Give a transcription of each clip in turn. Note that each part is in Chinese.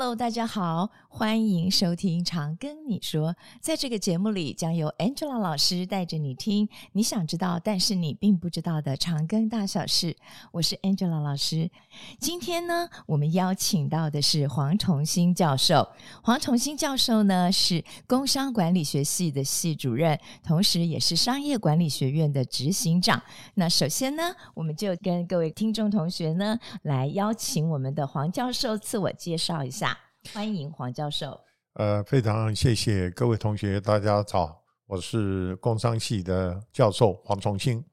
Hello，大家好，欢迎收听《长庚你说》。在这个节目里，将由 Angela 老师带着你听你想知道，但是你并不知道的长庚大小事。我是 Angela 老师。今天呢，我们邀请到的是黄崇新教授。黄崇新教授呢，是工商管理学系的系主任，同时也是商业管理学院的执行长。那首先呢，我们就跟各位听众同学呢，来邀请我们的黄教授自我介绍一下。下，欢迎黄教授。呃，非常谢谢各位同学，大家早，我是工商系的教授黄崇兴。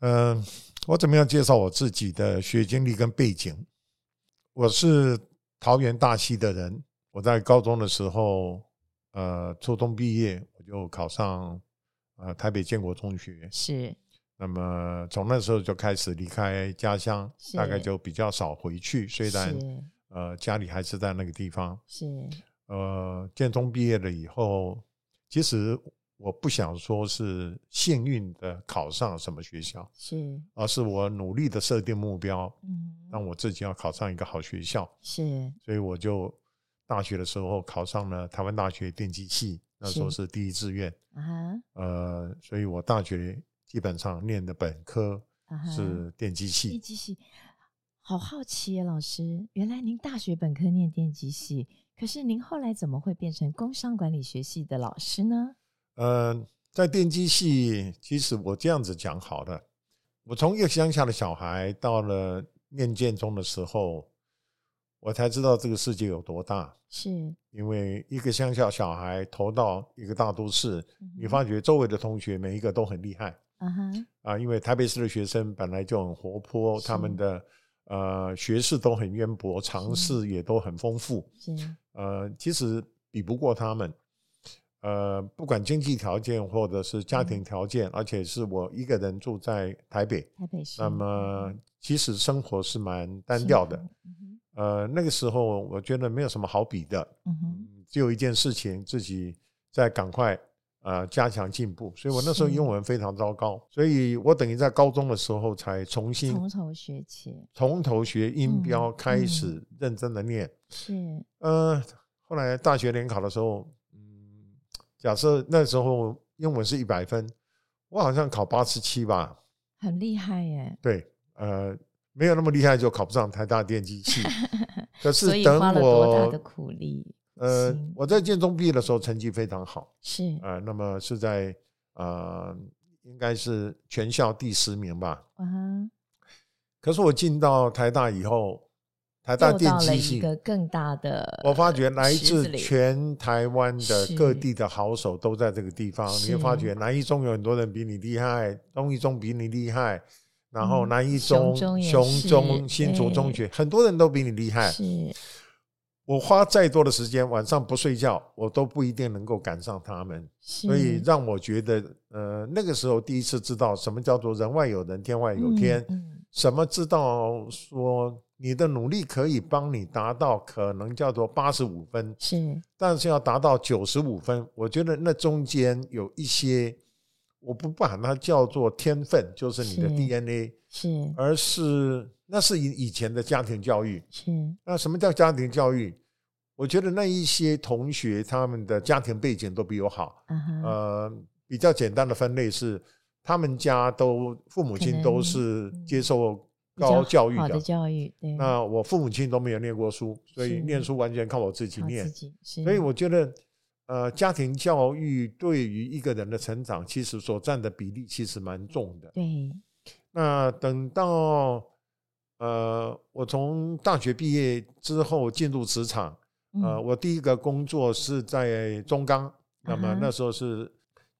嗯、呃，我怎么样介绍我自己的学经历跟背景？我是桃园大溪的人，我在高中的时候，呃，初中毕业我就考上呃台北建国中学，是。那么从那时候就开始离开家乡，大概就比较少回去，虽然。呃，家里还是在那个地方。是。呃，建中毕业了以后，其实我不想说是幸运的考上什么学校，是，而是我努力的设定目标，嗯，让我自己要考上一个好学校。是。所以我就大学的时候考上了台湾大学电机系，那时候是第一志愿。啊哈。呃，所以我大学基本上念的本科是电机系。电机系。好好奇耶，老师，原来您大学本科念电机系，可是您后来怎么会变成工商管理学系的老师呢？呃，在电机系，其实我这样子讲好了，我从一个乡下的小孩到了念建中的时候，我才知道这个世界有多大。是，因为一个乡下小孩投到一个大都市，嗯、你发觉周围的同学每一个都很厉害。啊哈，啊，因为台北市的学生本来就很活泼，他们的。呃，学识都很渊博，常识也都很丰富。是，呃，其实比不过他们。呃，不管经济条件或者是家庭条件，而且是我一个人住在台北。台北市。那么，其实生活是蛮单调的。呃，那个时候我觉得没有什么好比的。嗯哼。只有一件事情，自己在赶快。呃，加强进步，所以我那时候英文非常糟糕，所以我等于在高中的时候才重新从头学起，从头学音标，开始认真的念。是，呃，后来大学联考的时候，嗯，假设那时候英文是一百分，我好像考八十七吧，很厉害耶。对，呃，没有那么厉害就考不上台大电机系，可是等我多大的苦力。呃，我在建中毕业的时候成绩非常好，是呃，那么是在呃，应该是全校第十名吧。嗯，可是我进到台大以后，台大电机系一个更大的，我发觉来自全台湾的各地的好手都在这个地方。你会发觉南一中有很多人比你厉害，东一中比你厉害，然后南一中、雄中、新竹中学，很多人都比你厉害。是。我花再多的时间，晚上不睡觉，我都不一定能够赶上他们，所以让我觉得，呃，那个时候第一次知道什么叫做人外有人，天外有天，什么知道说你的努力可以帮你达到可能叫做八十五分，是，但是要达到九十五分，我觉得那中间有一些，我不把它叫做天分，就是你的 DNA，是，而是那是以以前的家庭教育，是，那什么叫家庭教育？我觉得那一些同学，他们的家庭背景都比我好。呃，比较简单的分类是，他们家都父母亲都是接受高教育的。教育，对。那我父母亲都没有念过书，所以念书完全靠我自己念。所以我觉得，呃，家庭教育对于一个人的成长，其实所占的比例其实蛮重的。对。那等到呃，我从大学毕业之后进入职场。呃，我第一个工作是在中钢，那么那时候是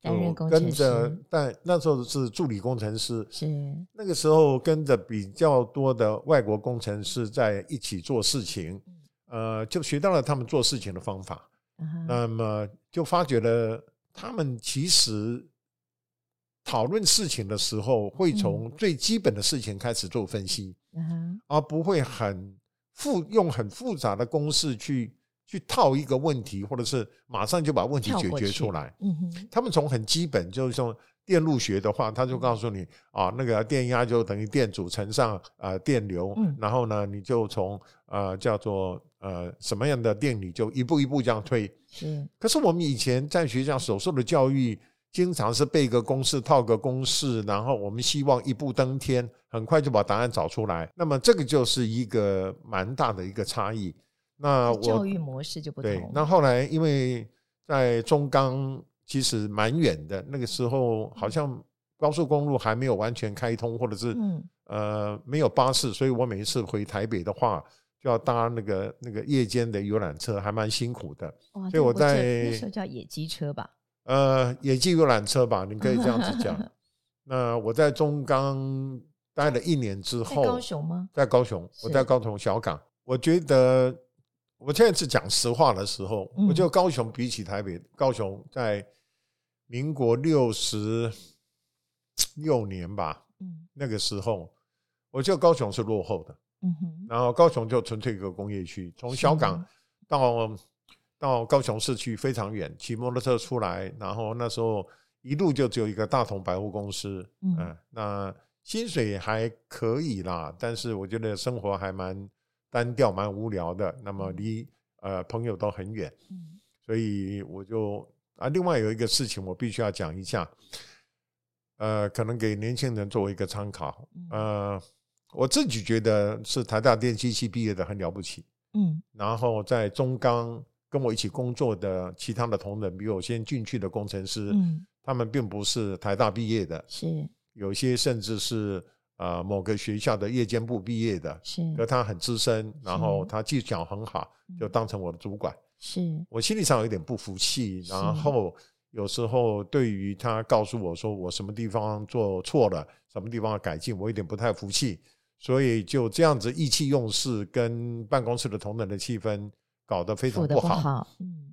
就跟着，但那时候是助理工程师，是。那个时候跟着比较多的外国工程师在一起做事情，呃，就学到了他们做事情的方法，那么就发觉了他们其实讨论事情的时候会从最基本的事情开始做分析，而不会很复用很复杂的公式去。去套一个问题，或者是马上就把问题解决出来。嗯哼，他们从很基本，就是说电路学的话，他就告诉你啊，那个电压就等于电阻乘上呃电流，然后呢，你就从呃叫做呃什么样的电里，就一步一步这样推。是。可是我们以前在学校所受的教育，经常是背个公式、套个公式，然后我们希望一步登天，很快就把答案找出来。那么这个就是一个蛮大的一个差异。那我教育模式就不同。对。那后来因为在中钢其实蛮远的，那个时候好像高速公路还没有完全开通，或者是呃没有巴士，所以我每一次回台北的话，就要搭那个那个夜间的游览车，还蛮辛苦的。所以我在那时候叫野鸡车吧。呃，野鸡游览车吧，你可以这样子讲。那我在中钢待了一年之后，在高雄吗？在高雄，我在高雄小港。我觉得我现在是讲实话的时候，我觉得高雄比起台北，高雄在民国六十六年吧，那个时候，我觉得高雄是落后的。然后高雄就纯粹一个工业区，从小港到。到高雄市区非常远，骑摩托车出来，然后那时候一路就只有一个大同百货公司，嗯、呃，那薪水还可以啦，但是我觉得生活还蛮单调、蛮无聊的。那么离呃朋友都很远，嗯，所以我就啊，另外有一个事情我必须要讲一下，呃，可能给年轻人作为一个参考，呃，我自己觉得是台大电机系毕业的很了不起，嗯，然后在中钢。跟我一起工作的其他的同仁，比我先进去的工程师，嗯，他们并不是台大毕业的，是。有些甚至是呃某个学校的夜间部毕业的，是，可他很资深，然后他技巧很好，就当成我的主管，是。我心理上有点不服气，然后有时候对于他告诉我说我什么地方做错了，什么地方要改进，我有点不太服气，所以就这样子意气用事，跟办公室的同仁的气氛。搞得非常不好。嗯，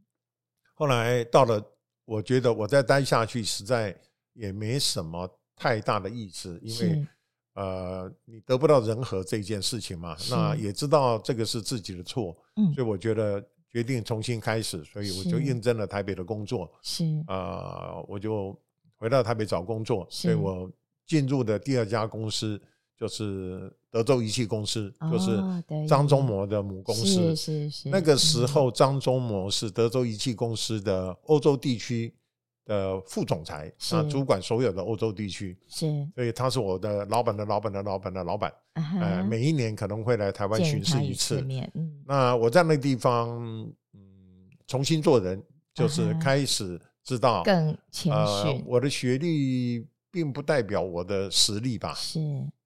后来到了，我觉得我再待下去实在也没什么太大的意思，因为呃，你得不到人和这件事情嘛，那也知道这个是自己的错，嗯，所以我觉得决定重新开始，所以我就应征了台北的工作，是。啊，我就回到台北找工作，所以我进入的第二家公司。就是德州仪器公司，就是张忠谋的母公司。是是是。那个时候，张忠谋是德州仪器公司的欧洲地区的副总裁，啊，主管所有的欧洲地区。是。所以他是我的老板的老板的老板的老板。呃，每一年可能会来台湾巡视一次。嗯。那我在那个地方，嗯，重新做人，就是开始知道更谦逊。我的学历并不代表我的实力吧？是。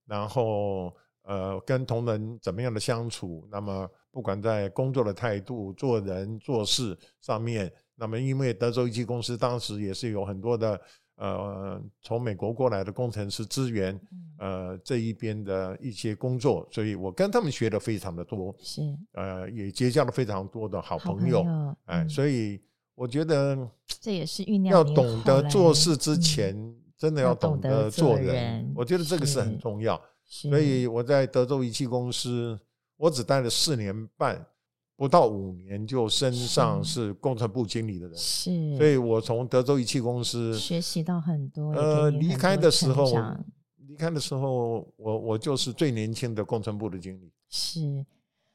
然后，呃，跟同仁怎么样的相处？那么，不管在工作的态度、做人做事上面，那么因为德州仪器公司当时也是有很多的呃从美国过来的工程师资源，呃这一边的一些工作，所以我跟他们学的非常的多，是呃也结交了非常多的好朋友，哎，所以我觉得 这也是酝酿要懂得做事之前。真的要懂得做人，我觉得这个是很重要。所以我在德州仪器公司，我只待了四年半，不到五年就升上是工程部经理的人。是，所以我从德州仪器公司学习到很多。呃，离开的时候，离开的时候，我我就是最年轻的工程部的经理。是，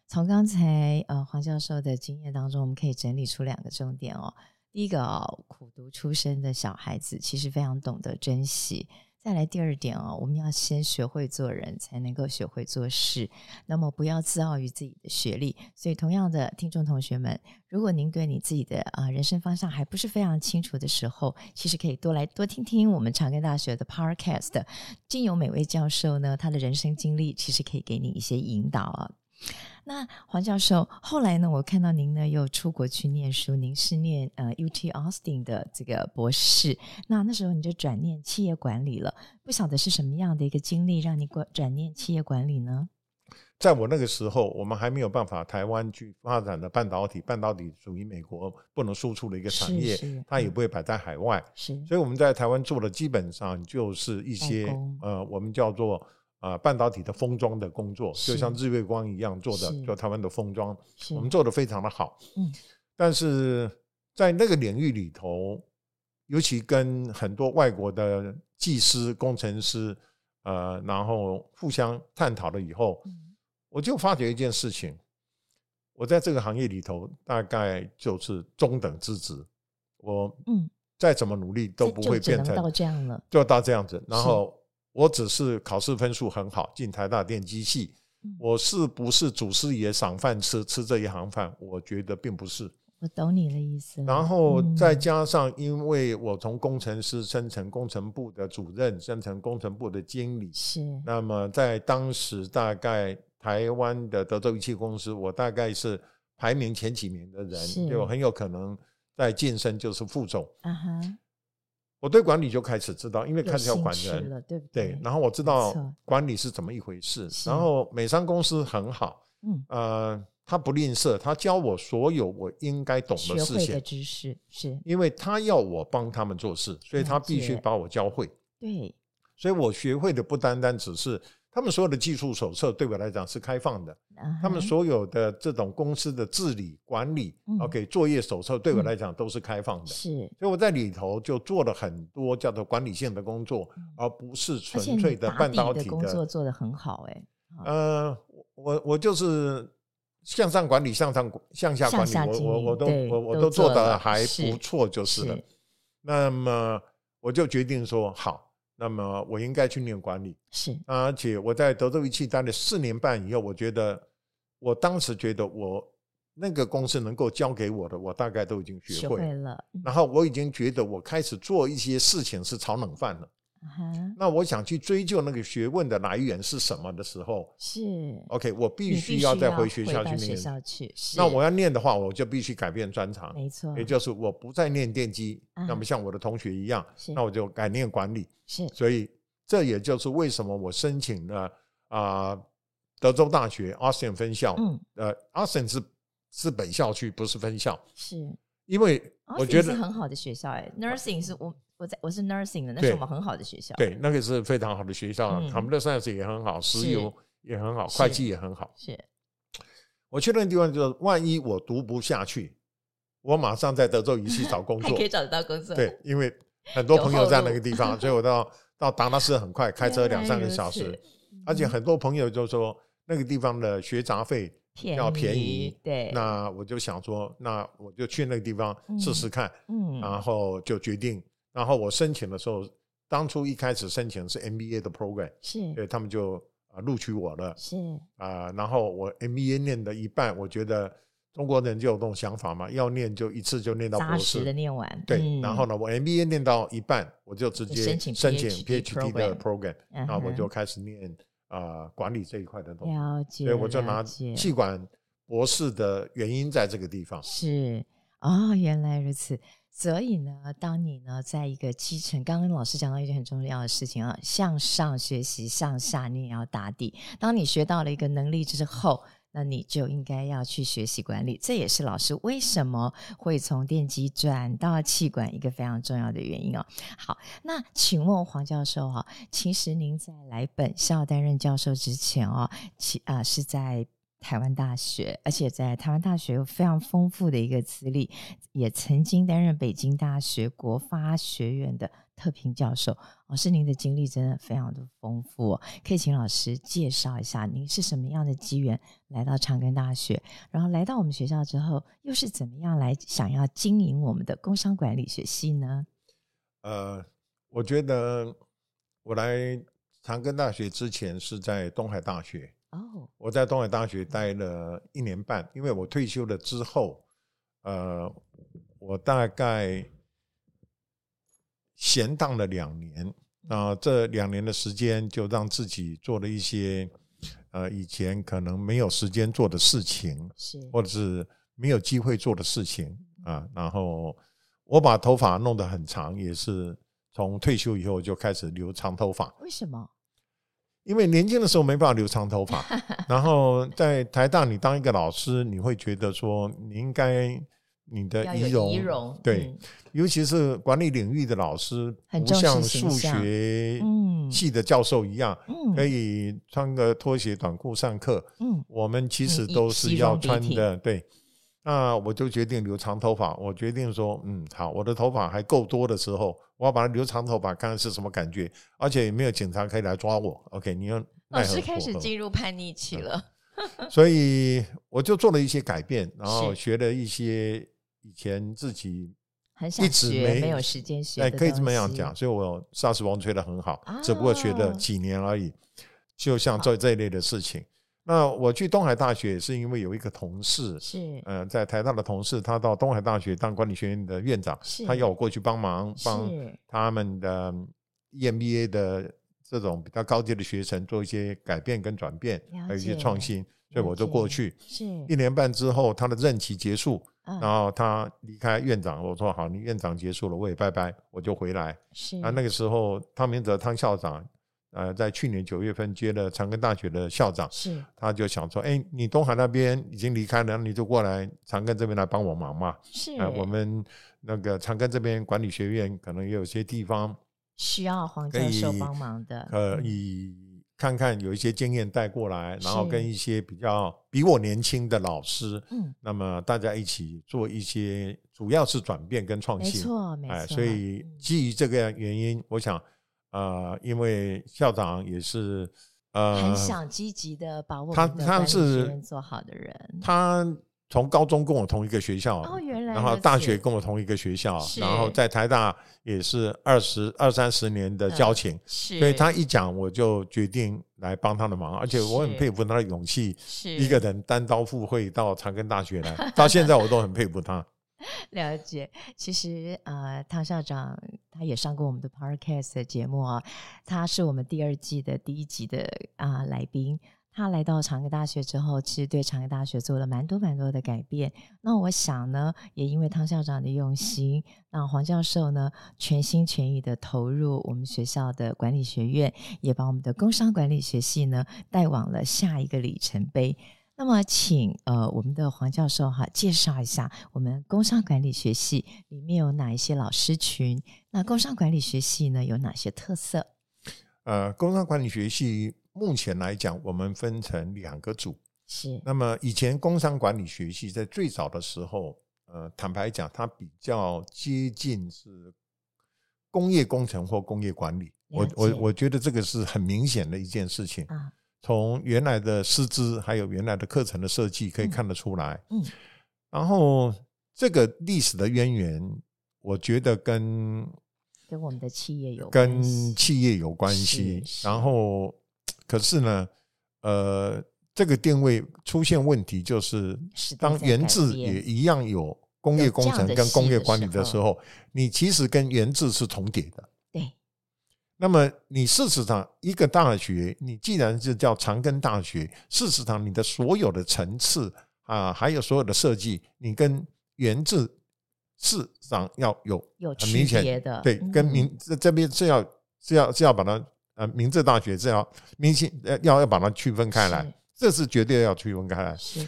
从刚才呃黄教授的经验当中，我们可以整理出两个重点哦。第一个哦，苦读出身的小孩子其实非常懂得珍惜。再来第二点哦，我们要先学会做人，才能够学会做事。那么不要自傲于自己的学历。所以，同样的听众同学们，如果您对你自己的啊人生方向还不是非常清楚的时候，其实可以多来多听听我们长庚大学的 Podcast。经由每位教授呢，他的人生经历其实可以给你一些引导啊。那黄教授，后来呢？我看到您呢又出国去念书，您是念呃 UT Austin 的这个博士。那那时候你就转念企业管理了，不晓得是什么样的一个经历让你转转念企业管理呢？在我那个时候，我们还没有办法台湾去发展的半导体，半导体属于美国不能输出的一个产业，它也不会摆在海外，是。所以我们在台湾做的基本上就是一些呃，我们叫做。啊，半导体的封装的工作，就像日月光一样做的，就台湾的封装，我们做的非常的好。嗯，但是在那个领域里头，尤其跟很多外国的技师、工程师，呃，然后互相探讨了以后，我就发觉一件事情：我在这个行业里头大概就是中等资质，我嗯，再怎么努力都不会变成到这样了，就到这样子。然后我只是考试分数很好，进台大电机系。我是不是祖师爷赏饭吃，吃这一行饭？我觉得并不是。我懂你的意思。然后再加上，因为我从工程师升成工程部的主任，升成工程部的经理。是。那么在当时，大概台湾的德州仪器公司，我大概是排名前几名的人，就很有可能在晋升就是副总。啊哈。我对管理就开始知道，因为开始要管人，对不对？对，然后我知道管理是怎么一回事。然后美商公司很好，嗯，呃，他不吝啬，他教我所有我应该懂的事情、的知识，是因为他要我帮他们做事，所以他必须把我教会。对，所以我学会的不单单只是。他们所有的技术手册对我来讲是开放的，他们所有的这种公司的治理管理，OK，作业手册对我来讲都是开放的。是，所以我在里头就做了很多叫做管理性的工作，而不是纯粹的半导体的工作做得很好。哎，呃，我我就是向上管理，向上向下管理，我我我都我我都做得还不错，就是了。那么我就决定说好。那么我应该去念管理，是，而且我在德州仪器待了四年半以后，我觉得，我当时觉得我那个公司能够教给我的，我大概都已经学会了。然后我已经觉得我开始做一些事情是炒冷饭了。那我想去追究那个学问的来源是什么的时候，是 OK，我必须要再回学校去念。校去那我要念的话，我就必须改变专长，没错，也就是我不再念电机，那么像我的同学一样，那我就改念管理。是，所以这也就是为什么我申请了啊德州大学 Austin 分校。嗯，呃，Austin 是是本校区，不是分校。是，因为我觉得是很好的学校。哎，Nursing 是我。我在我是 nursing 的，那是我们很好的学校。对，那个是非常好的学校，computer science 也很好，石油也很好，会计也很好。是，我去那个地方就是，万一我读不下去，我马上在德州仪器 找工作，可以找得到工作。对，因为很多朋友在那个地方，所以我到到达拉斯很快，开车两三个小时，而且很多朋友就说那个地方的学杂费要便宜。对，那我就想说，那我就去那个地方试试看，嗯，然后就决定。然后我申请的时候，当初一开始申请的是 MBA 的 program，是，对他们就啊录取我了，是。啊，然后我 MBA 念的一半，我觉得中国人就有这种想法嘛，要念就一次就念到博士的念完，对，然后呢，我 MBA 念到一半，我就直接申请 PhD 的 program，然后我就开始念啊管理这一块的东西，了。解，所以我就拿气管博士的原因在这个地方，是。哦，原来如此。所以呢，当你呢，在一个基层，刚刚老师讲到一件很重要的事情啊，向上学习，向下你也要打底。当你学到了一个能力之后，那你就应该要去学习管理。这也是老师为什么会从电机转到气管一个非常重要的原因哦。好，那请问黄教授哈，其实您在来本校担任教授之前哦，其啊是在。台湾大学，而且在台湾大学有非常丰富的一个资历，也曾经担任北京大学国发学院的特聘教授。老师，您的经历真的非常的丰富，可以请老师介绍一下，您是什么样的机缘来到长庚大学，然后来到我们学校之后，又是怎么样来想要经营我们的工商管理学系呢？呃，我觉得我来长庚大学之前是在东海大学。哦，我在东海大学待了一年半，因为我退休了之后，呃，我大概闲荡了两年，啊，这两年的时间就让自己做了一些呃以前可能没有时间做的事情，是或者是没有机会做的事情啊。然后我把头发弄得很长，也是从退休以后就开始留长头发。为什么？因为年轻的时候没办法留长头发，然后在台大你当一个老师，你会觉得说你应该你的仪容，仪容对，尤其是管理领域的老师，不像数学系的教授一样，可以穿个拖鞋短裤上课。我们其实都是要穿的，对。那我就决定留长头发。我决定说，嗯，好，我的头发还够多的时候，我要把它留长头发，看看是什么感觉。而且也没有警察可以来抓我。OK，你要老师开始进入叛逆期了。所以我就做了一些改变，然后学了一些以前自己一直没没有时间学，哎，可以这么样讲。所以我萨克斯风吹的很好，只不过学了几年而已。就像做这一类的事情。那我去东海大学也是因为有一个同事是，呃，在台大的同事，他到东海大学当管理学院的院长，他要我过去帮忙，帮他们的 EMBA 的这种比较高阶的学程做一些改变跟转变，还有一些创新，所以我就过去。是一年半之后，他的任期结束，然后他离开院长，我说好，你院长结束了，我也拜拜，我就回来。是啊，那个时候汤明哲汤校长。呃，在去年九月份接了长庚大学的校长，是他就想说，哎，你东海那边已经离开了，你就过来长庚这边来帮我忙嘛。是，呃，我们那个长庚这边管理学院可能也有些地方需要黄教授帮忙的，可以看看有一些经验带过来，然后跟一些比较比我年轻的老师，嗯，那么大家一起做一些，主要是转变跟创新，没错，没错。所以基于这个原因，我想。呃，因为校长也是呃，很想积极的把我们的管理学院做好的人。他从高中跟我同一个学校，哦，原来，然后大学跟我同一个学校，然后在台大也是二十二三十年的交情，所以他一讲我就决定来帮他的忙，而且我很佩服他的勇气，是一个人单刀赴会到长庚大学来，到现在我都很佩服他。了解，其实呃，唐校长他也上过我们的 Podcast 的节目啊，他是我们第二季的第一集的啊、来宾。他来到长庚大学之后，其实对长庚大学做了蛮多蛮多的改变。那我想呢，也因为汤校长的用心，那黄教授呢全心全意的投入我们学校的管理学院，也把我们的工商管理学系呢带往了下一个里程碑。那么，请呃我们的黄教授哈介绍一下我们工商管理学系里面有哪一些老师群？那工商管理学系呢有哪些特色？呃，工商管理学系目前来讲，我们分成两个组。是。那么以前工商管理学系在最早的时候，呃，坦白讲，它比较接近是工业工程或工业管理。我我我觉得这个是很明显的一件事情啊。从原来的师资，还有原来的课程的设计，可以看得出来。嗯，然后这个历史的渊源，我觉得跟跟我们的企业有跟企业有关系。然后，可是呢，呃，这个定位出现问题，就是当原制也一样有工业工程跟工业管理的时候，你其实跟原制是重叠的。那么，你事实上一个大学，你既然是叫长庚大学，事实上你的所有的层次啊，还有所有的设计，你跟源自事实上要有很明显的对，跟明这这边是要是要是要把它呃，明治大学是要明显要要把它区分开来，这是绝对要区分开来。是，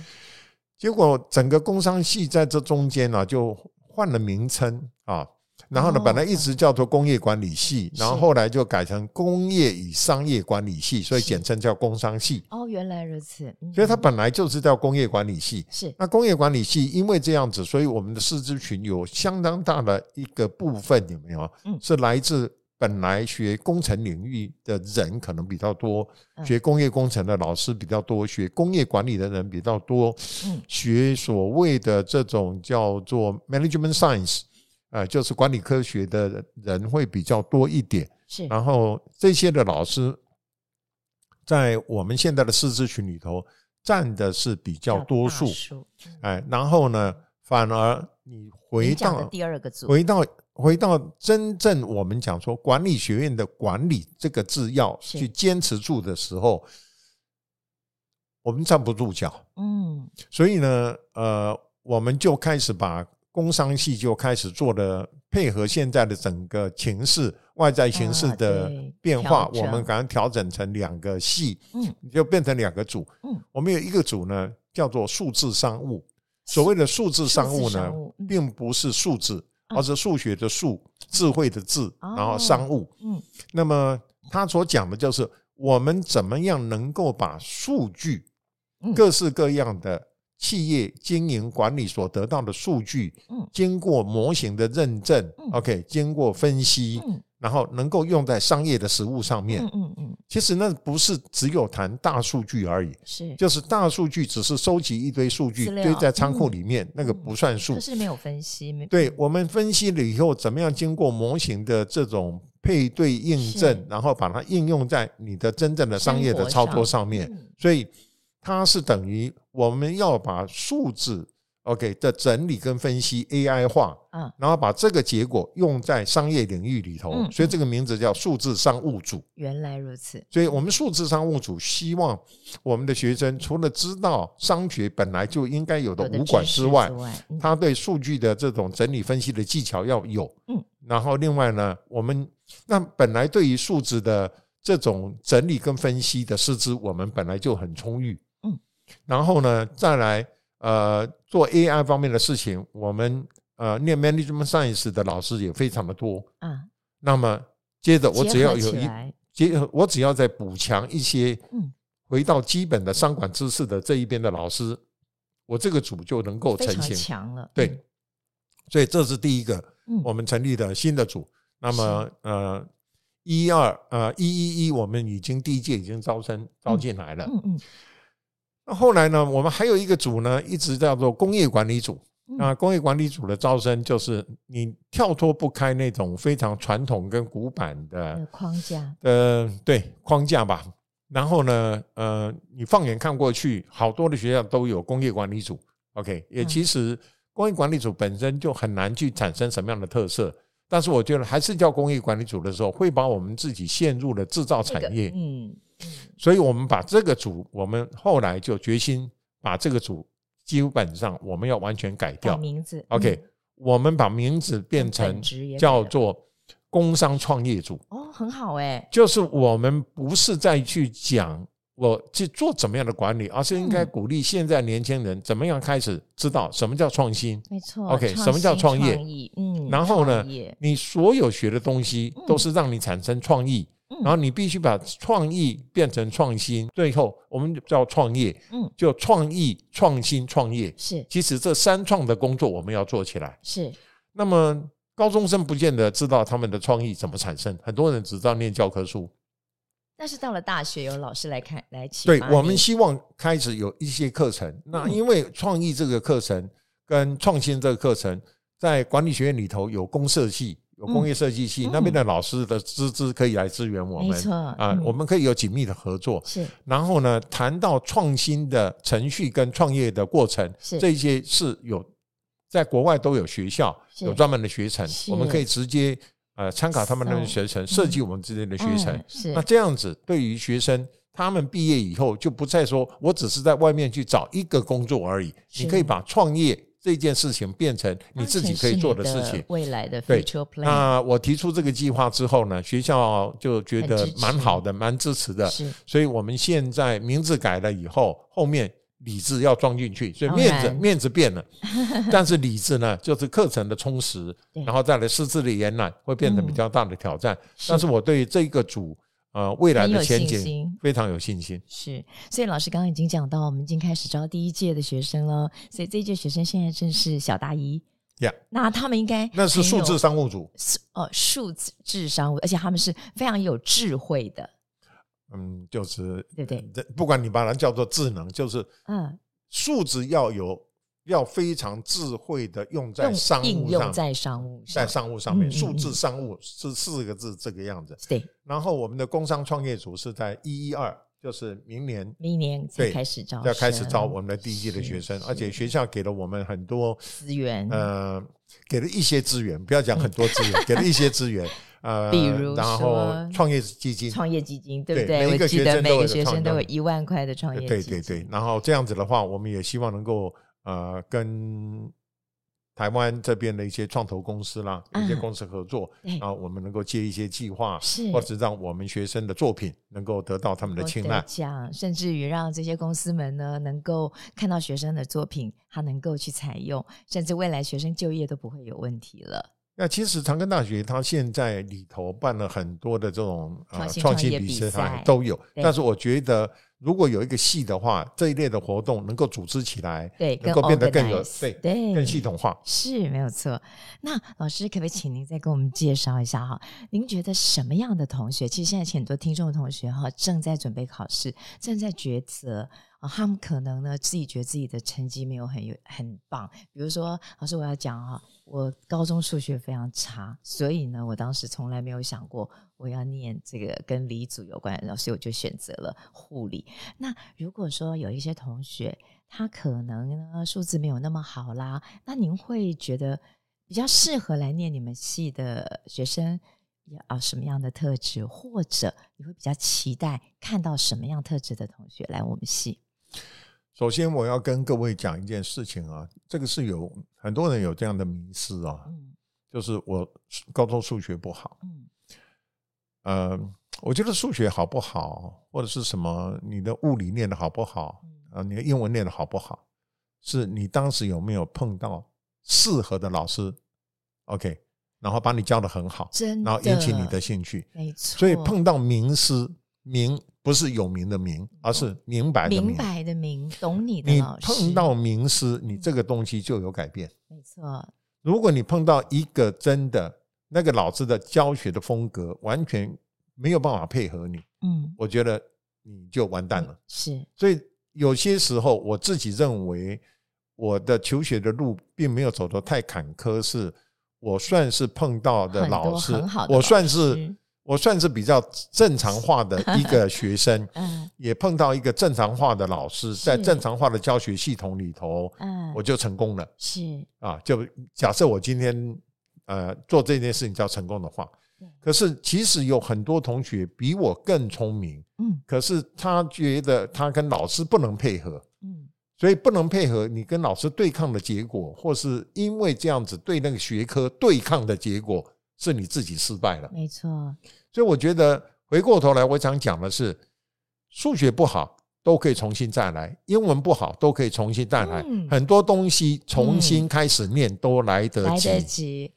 结果整个工商系在这中间呢，就换了名称啊。然后呢，本来一直叫做工业管理系，然后后来就改成工业与商业管理系，所以简称叫工商系。哦，原来如此。所以它本来就是叫工业管理系。是。那工业管理系因为这样子，所以我们的师资群有相当大的一个部分有没有？嗯，是来自本来学工程领域的人可能比较多，学工业工程的老师比较多，学工业管理的人比较多。嗯，学所谓的这种叫做 management science。呃，就是管理科学的人会比较多一点，是。然后这些的老师，在我们现在的师资群里头占的是比较多数，哎，然后呢，反而你回到第二个组，回到回到真正我们讲说管理学院的管理这个字要去坚持住的时候，我们站不住脚，嗯，所以呢，呃，我们就开始把。工商系就开始做了配合现在的整个情势、外在形势的变化，我们刚刚调整成两个系，嗯，就变成两个组，嗯，我们有一个组呢叫做数字商务。所谓的数字商务呢，并不是数字，而是数学的数、智慧的智，然后商务，嗯，那么他所讲的就是我们怎么样能够把数据，各式各样的。企业经营管理所得到的数据，经过模型的认证，OK，经过分析，然后能够用在商业的实务上面，其实那不是只有谈大数据而已，是。就是大数据只是收集一堆数据堆在仓库里面，那个不算数，可是没有分析。对，我们分析了以后，怎么样经过模型的这种配对验证，然后把它应用在你的真正的商业的操作上面，所以它是等于我们要把数字。OK 的整理跟分析 AI 化，嗯，然后把这个结果用在商业领域里头，嗯，所以这个名字叫数字商务组。原来如此，所以我们数字商务组希望我们的学生除了知道商学本来就应该有的五管之外，他对数据的这种整理分析的技巧要有，嗯，然后另外呢，我们那本来对于数字的这种整理跟分析的师资，我们本来就很充裕，嗯，然后呢，再来。呃，做 AI 方面的事情，我们呃念 Management Science 的老师也非常的多。嗯，那么接着我只要有一接，我只要再补强一些，嗯，回到基本的商管知识的这一边的老师，我这个组就能够成型。强了，对，所以这是第一个，我们成立的新的组。那么呃，一二呃一一一，我们已经第一届已经招生招进来了。嗯嗯。那后来呢，我们还有一个组呢，一直叫做工业管理组。啊，工业管理组的招生就是你跳脱不开那种非常传统跟古板的框架。呃，对，框架吧。然后呢，呃，你放眼看过去，好多的学校都有工业管理组。OK，也其实工业管理组本身就很难去产生什么样的特色。但是我觉得还是叫工业管理组的时候，会把我们自己陷入了制造产业。嗯。所以，我们把这个组，我们后来就决心把这个组基本上我们要完全改掉名字。OK，我们把名字变成叫做工商创业组。哦，很好哎。就是我们不是再去讲我去做怎么样的管理，而是应该鼓励现在年轻人怎么样开始知道什么叫创新。没错。OK，什么叫创业？嗯。然后呢，你所有学的东西都是让你产生创意。然后你必须把创意变成创新，最后我们叫创业，嗯，就创意、创新、创业是。其实这三创的工作我们要做起来是。那么高中生不见得知道他们的创意怎么产生，很多人只知道念教科书。但是到了大学，有老师来看来启。对，我们希望开始有一些课程。那因为创意这个课程跟创新这个课程，在管理学院里头有工设系。有工业设计系、嗯、那边的老师的资质可以来支援我们，没错啊，我们可以有紧密的合作。是，然后呢，谈到创新的程序跟创业的过程，是。这些是有在国外都有学校有专门的学程，我们可以直接呃参考他们的学程，设计我们之间的学程。是，那这样子对于学生，他们毕业以后就不再说我只是在外面去找一个工作而已，你可以把创业。这件事情变成你自己可以做的事情，未来的 future plan。那我提出这个计划之后呢，学校就觉得蛮好的，蛮支持的。是，所以我们现在名字改了以后，后面“理”智要装进去，所以面子面子变了，但是“理”智呢，就是课程的充实，然后再来师资的延揽，会变成比较大的挑战。但是我对这个组。呃，未来的前景非常有信心。是，所以老师刚刚已经讲到，我们已经开始招第一届的学生了。所以这一届学生现在正是小大一呀。那他们应该那是数字商务组，哦，数字商务，而且他们是非常有智慧的。嗯，就是对不对？不管你把它叫做智能，就是嗯，数字要有。要非常智慧的用在商务上，用在商务上，在商务上面，数字商务是四个字这个样子。对。然后我们的工商创业组是在一一二，就是明年，明年才开始招，要开始招我们的第一届的学生，而且学校给了我们很多资源，呃，给了一些资源，不要讲很多资源，给了一些资源，呃，比如然后创业基金，创业基金，对不对？每一个学生每个学生都有一万块的创业基金，对对对。然后这样子的话，我们也希望能够。呃，跟台湾这边的一些创投公司啦，一些公司合作，然后我们能够接一些计划，或者让我们学生的作品能够得到他们的青睐，讲，甚至于让这些公司们呢，能够看到学生的作品，他能够去采用，甚至未来学生就业都不会有问题了。那其实长庚大学它现在里头办了很多的这种呃创新比赛，都有，但是我觉得如果有一个系的话，这一类的活动能够组织起来，对，能够变得更有对对更系统化，是没有错。那老师可不可以请您再给我们介绍一下哈？您觉得什么样的同学，其实现在很多听众同学哈，正在准备考试，正在抉择啊，他们可能呢自己觉得自己的成绩没有很有很棒，比如说老师我要讲哈，我高中数学非常差，所以呢，我当时从来没有想过。我要念这个跟理组有关，所以我就选择了护理。那如果说有一些同学，他可能呢数字没有那么好啦，那您会觉得比较适合来念你们系的学生要什么样的特质，或者你会比较期待看到什么样特质的同学来我们系？首先，我要跟各位讲一件事情啊，这个是有很多人有这样的迷思啊，嗯，就是我高中数学不好，嗯。呃，我觉得数学好不好，或者是什么，你的物理念的好不好，啊，你的英文念的好不好，是你当时有没有碰到适合的老师，OK，然后把你教得很好，然后引起你的兴趣，没错。所以碰到名师，名不是有名的明，而是明白的明，明白的明，懂你的老师。你碰到名师，你这个东西就有改变，没错。如果你碰到一个真的。那个老师的教学的风格完全没有办法配合你，嗯，我觉得你就完蛋了。是，所以有些时候我自己认为我的求学的路并没有走得太坎坷，是我算是碰到的老师，我算是我算是比较正常化的一个学生，嗯，也碰到一个正常化的老师，在正常化的教学系统里头，嗯，我就成功了。是。啊，就假设我今天。呃，做这件事情叫成功的话，可是其实有很多同学比我更聪明，嗯，可是他觉得他跟老师不能配合，嗯，所以不能配合，你跟老师对抗的结果，或是因为这样子对那个学科对抗的结果，是你自己失败了，没错。所以我觉得回过头来，我想讲的是，数学不好都可以重新再来，英文不好都可以重新再来，很多东西重新开始念都来得及。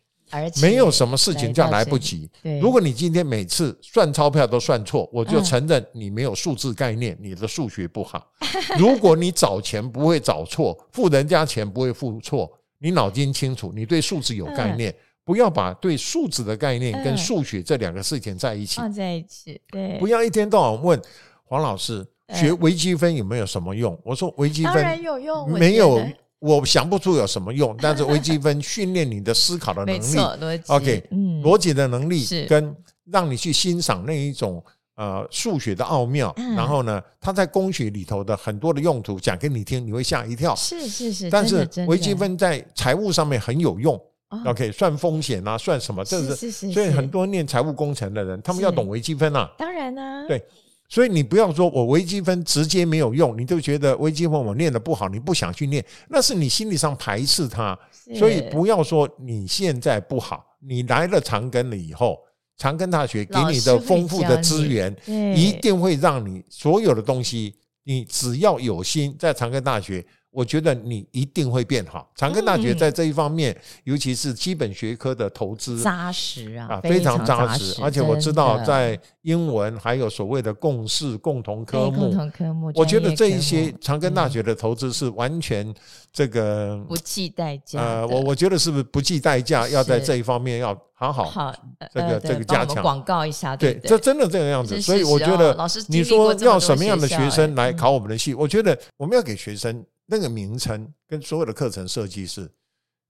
没有什么事情叫来不及。如果你今天每次算钞票都算错，我就承认你没有数字概念，你的数学不好。如果你找钱不会找错，付人家钱不会付错，你脑筋清楚，你对数字有概念，不要把对数字的概念跟数学这两个事情在一起放在一起。对，不要一天到晚问黄老师学微积分有没有什么用？我说微积分当然有用，没有。我想不出有什么用，但是微积分训练你的思考的能力，OK，逻辑的能力，跟让你去欣赏那一种呃数学的奥妙。然后呢，它在工学里头的很多的用途讲给你听，你会吓一跳。是是是，但是微积分在财务上面很有用，OK，算风险啊，算什么？这是所以很多念财务工程的人，他们要懂微积分啊。当然啊，对。所以你不要说我微积分直接没有用，你就觉得微积分我念得不好，你不想去念，那是你心理上排斥它。所以不要说你现在不好，你来了长庚了以后，长庚大学给你的丰富的资源，一定会让你所有的东西，你只要有心，在长庚大学。我觉得你一定会变好。长庚大学在这一方面，尤其是基本学科的投资扎实啊，非常扎实。而且我知道，在英文还有所谓的共识共同科目，共同科目，我觉得这一些长庚大学的投资是完全这个不计代价。呃，我我觉得是不是不计代价？要在这一方面要好好好这个这个加强。广告一下，对，这真的这个样子。所以我觉得，老师你说要什么样的学生来考我们的系？我觉得我们要给学生。那个名称跟所有的课程设计是，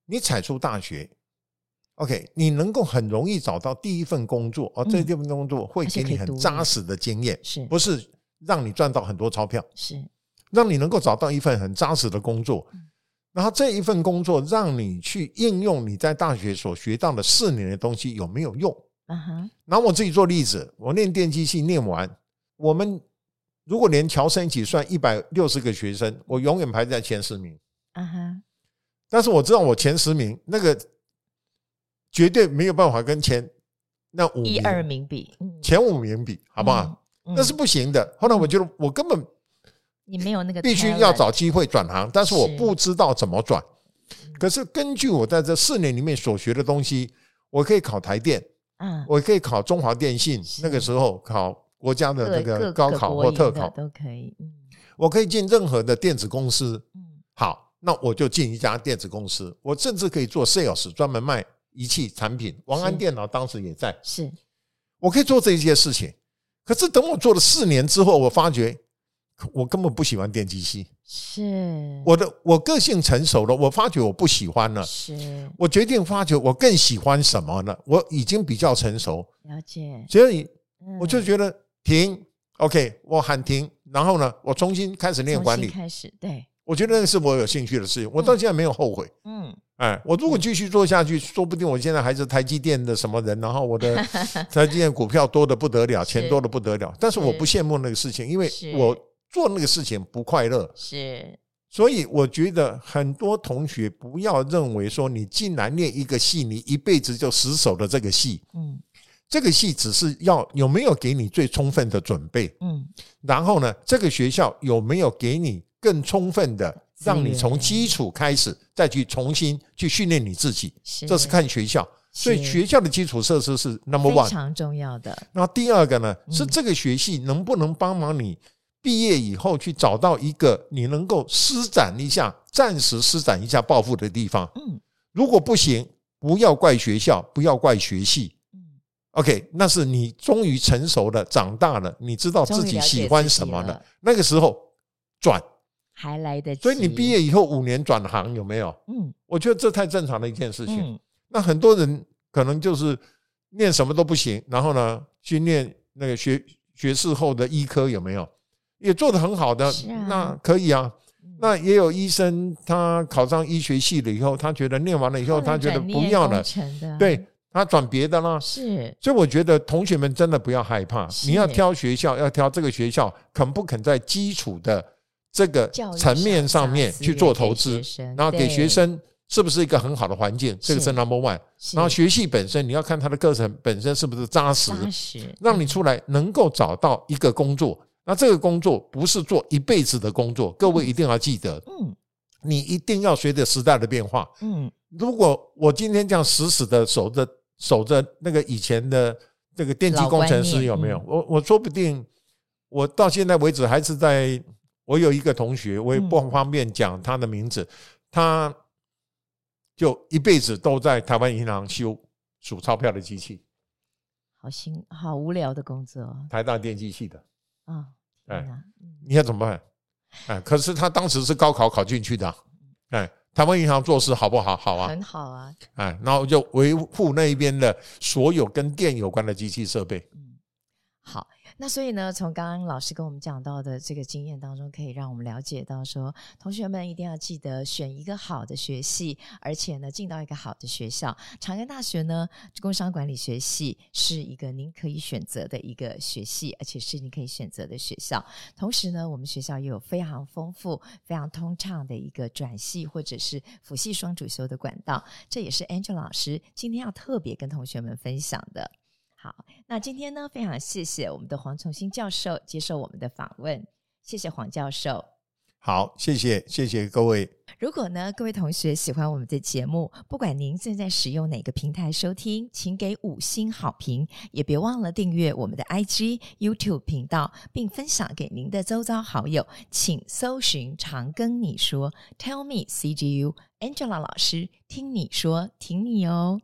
你踩出大学，OK，你能够很容易找到第一份工作，而这第一份工作会给你很扎实的经验，是不是让你赚到很多钞票？是让你能够找到一份很扎实的工作，然后这一份工作让你去应用你在大学所学到的四年的东西有没有用？嗯哼，拿我自己做例子，我念电机系念完，我们。如果连侨生一起算一百六十个学生，我永远排在前十名。啊哈，但是我知道我前十名那个绝对没有办法跟前那五一二名比，前五名比，好不好？那是不行的。后来我觉得我根本你没有那个必须要找机会转行，但是我不知道怎么转。可是根据我在这四年里面所学的东西，我可以考台电，嗯，我可以考中华电信，那个时候考。国家的这个高考或特考都可以。嗯，我可以进任何的电子公司。嗯，好，那我就进一家电子公司。我甚至可以做 sales，专门卖仪器产品。王安电脑当时也在。是，我可以做这些事情。可是等我做了四年之后，我发觉我根本不喜欢电机系。是，我的我个性成熟了，我发觉我不喜欢了。是，我决定发觉我更喜欢什么呢？我已经比较成熟。了解。所以我就觉得停，OK，我喊停，然后呢，我重新开始练管理。开始，对。我觉得那是我有兴趣的事情，我到现在没有后悔。嗯。哎，我如果继续做下去，说不定我现在还是台积电的什么人，然后我的 台积电股票多的不得了，钱多的不得了。但是我不羡慕那个事情，因为我做那个事情不快乐。是，所以我觉得很多同学不要认为说你既然念一个戏，你一辈子就死守了这个戏。嗯，这个系只是要有没有给你最充分的准备。嗯，然后呢，这个学校有没有给你更充分的？让你从基础开始，再去重新去训练你自己，这是看学校。所以学校的基础设施是 number one，非常重要的。那第二个呢，是这个学系能不能帮忙你毕业以后去找到一个你能够施展一下、暂时施展一下抱负的地方。嗯，如果不行，不要怪学校，不要怪学系。嗯，OK，那是你终于成熟了、长大了，你知道自己喜欢什么了。那个时候转。还来得及，所以你毕业以后五年转行有没有？嗯，我觉得这太正常的一件事情。那很多人可能就是念什么都不行，然后呢去念那个学学士后的医科有没有？也做得很好的，那可以啊。那也有医生，他考上医学系了以后，他觉得念完了以后，他觉得不要了，对，他转别的了。是，所以我觉得同学们真的不要害怕，你要挑学校，要挑这个学校肯不肯在基础的。这个层面上面去做投资，然后给学生是不是一个很好的环境？这个是 number one。然后学系本身你要看他的课程本身是不是扎实，让你出来能够找到一个工作。那这个工作不是做一辈子的工作，各位一定要记得，嗯，你一定要随着时代的变化，嗯。如果我今天这样死死的守着守着那个以前的这个电机工程师有没有？我我说不定我到现在为止还是在。我有一个同学，我也不方便讲他的名字，他就一辈子都在台湾银行修数钞票的机器，好辛好无聊的工作。台大电机系的啊，哎，你看怎么办？哎，可是他当时是高考考进去的，哎，台湾银行做事好不好？好啊，很好啊，哎，然后就维护那一边的所有跟电有关的机器设备。嗯，好。那所以呢，从刚刚老师跟我们讲到的这个经验当中，可以让我们了解到说，同学们一定要记得选一个好的学系，而且呢，进到一个好的学校。长庚大学呢，工商管理学系是一个您可以选择的一个学系，而且是你可以选择的学校。同时呢，我们学校也有非常丰富、非常通畅的一个转系或者是辅系双主修的管道。这也是 Angel 老师今天要特别跟同学们分享的。好，那今天呢，非常谢谢我们的黄崇新教授接受我们的访问，谢谢黄教授。好，谢谢，谢谢各位。如果呢，各位同学喜欢我们的节目，不管您正在使用哪个平台收听，请给五星好评，也别忘了订阅我们的 IG、YouTube 频道，并分享给您的周遭好友。请搜寻“常跟你说 ”，Tell me CGU Angela 老师听你说，听你哦。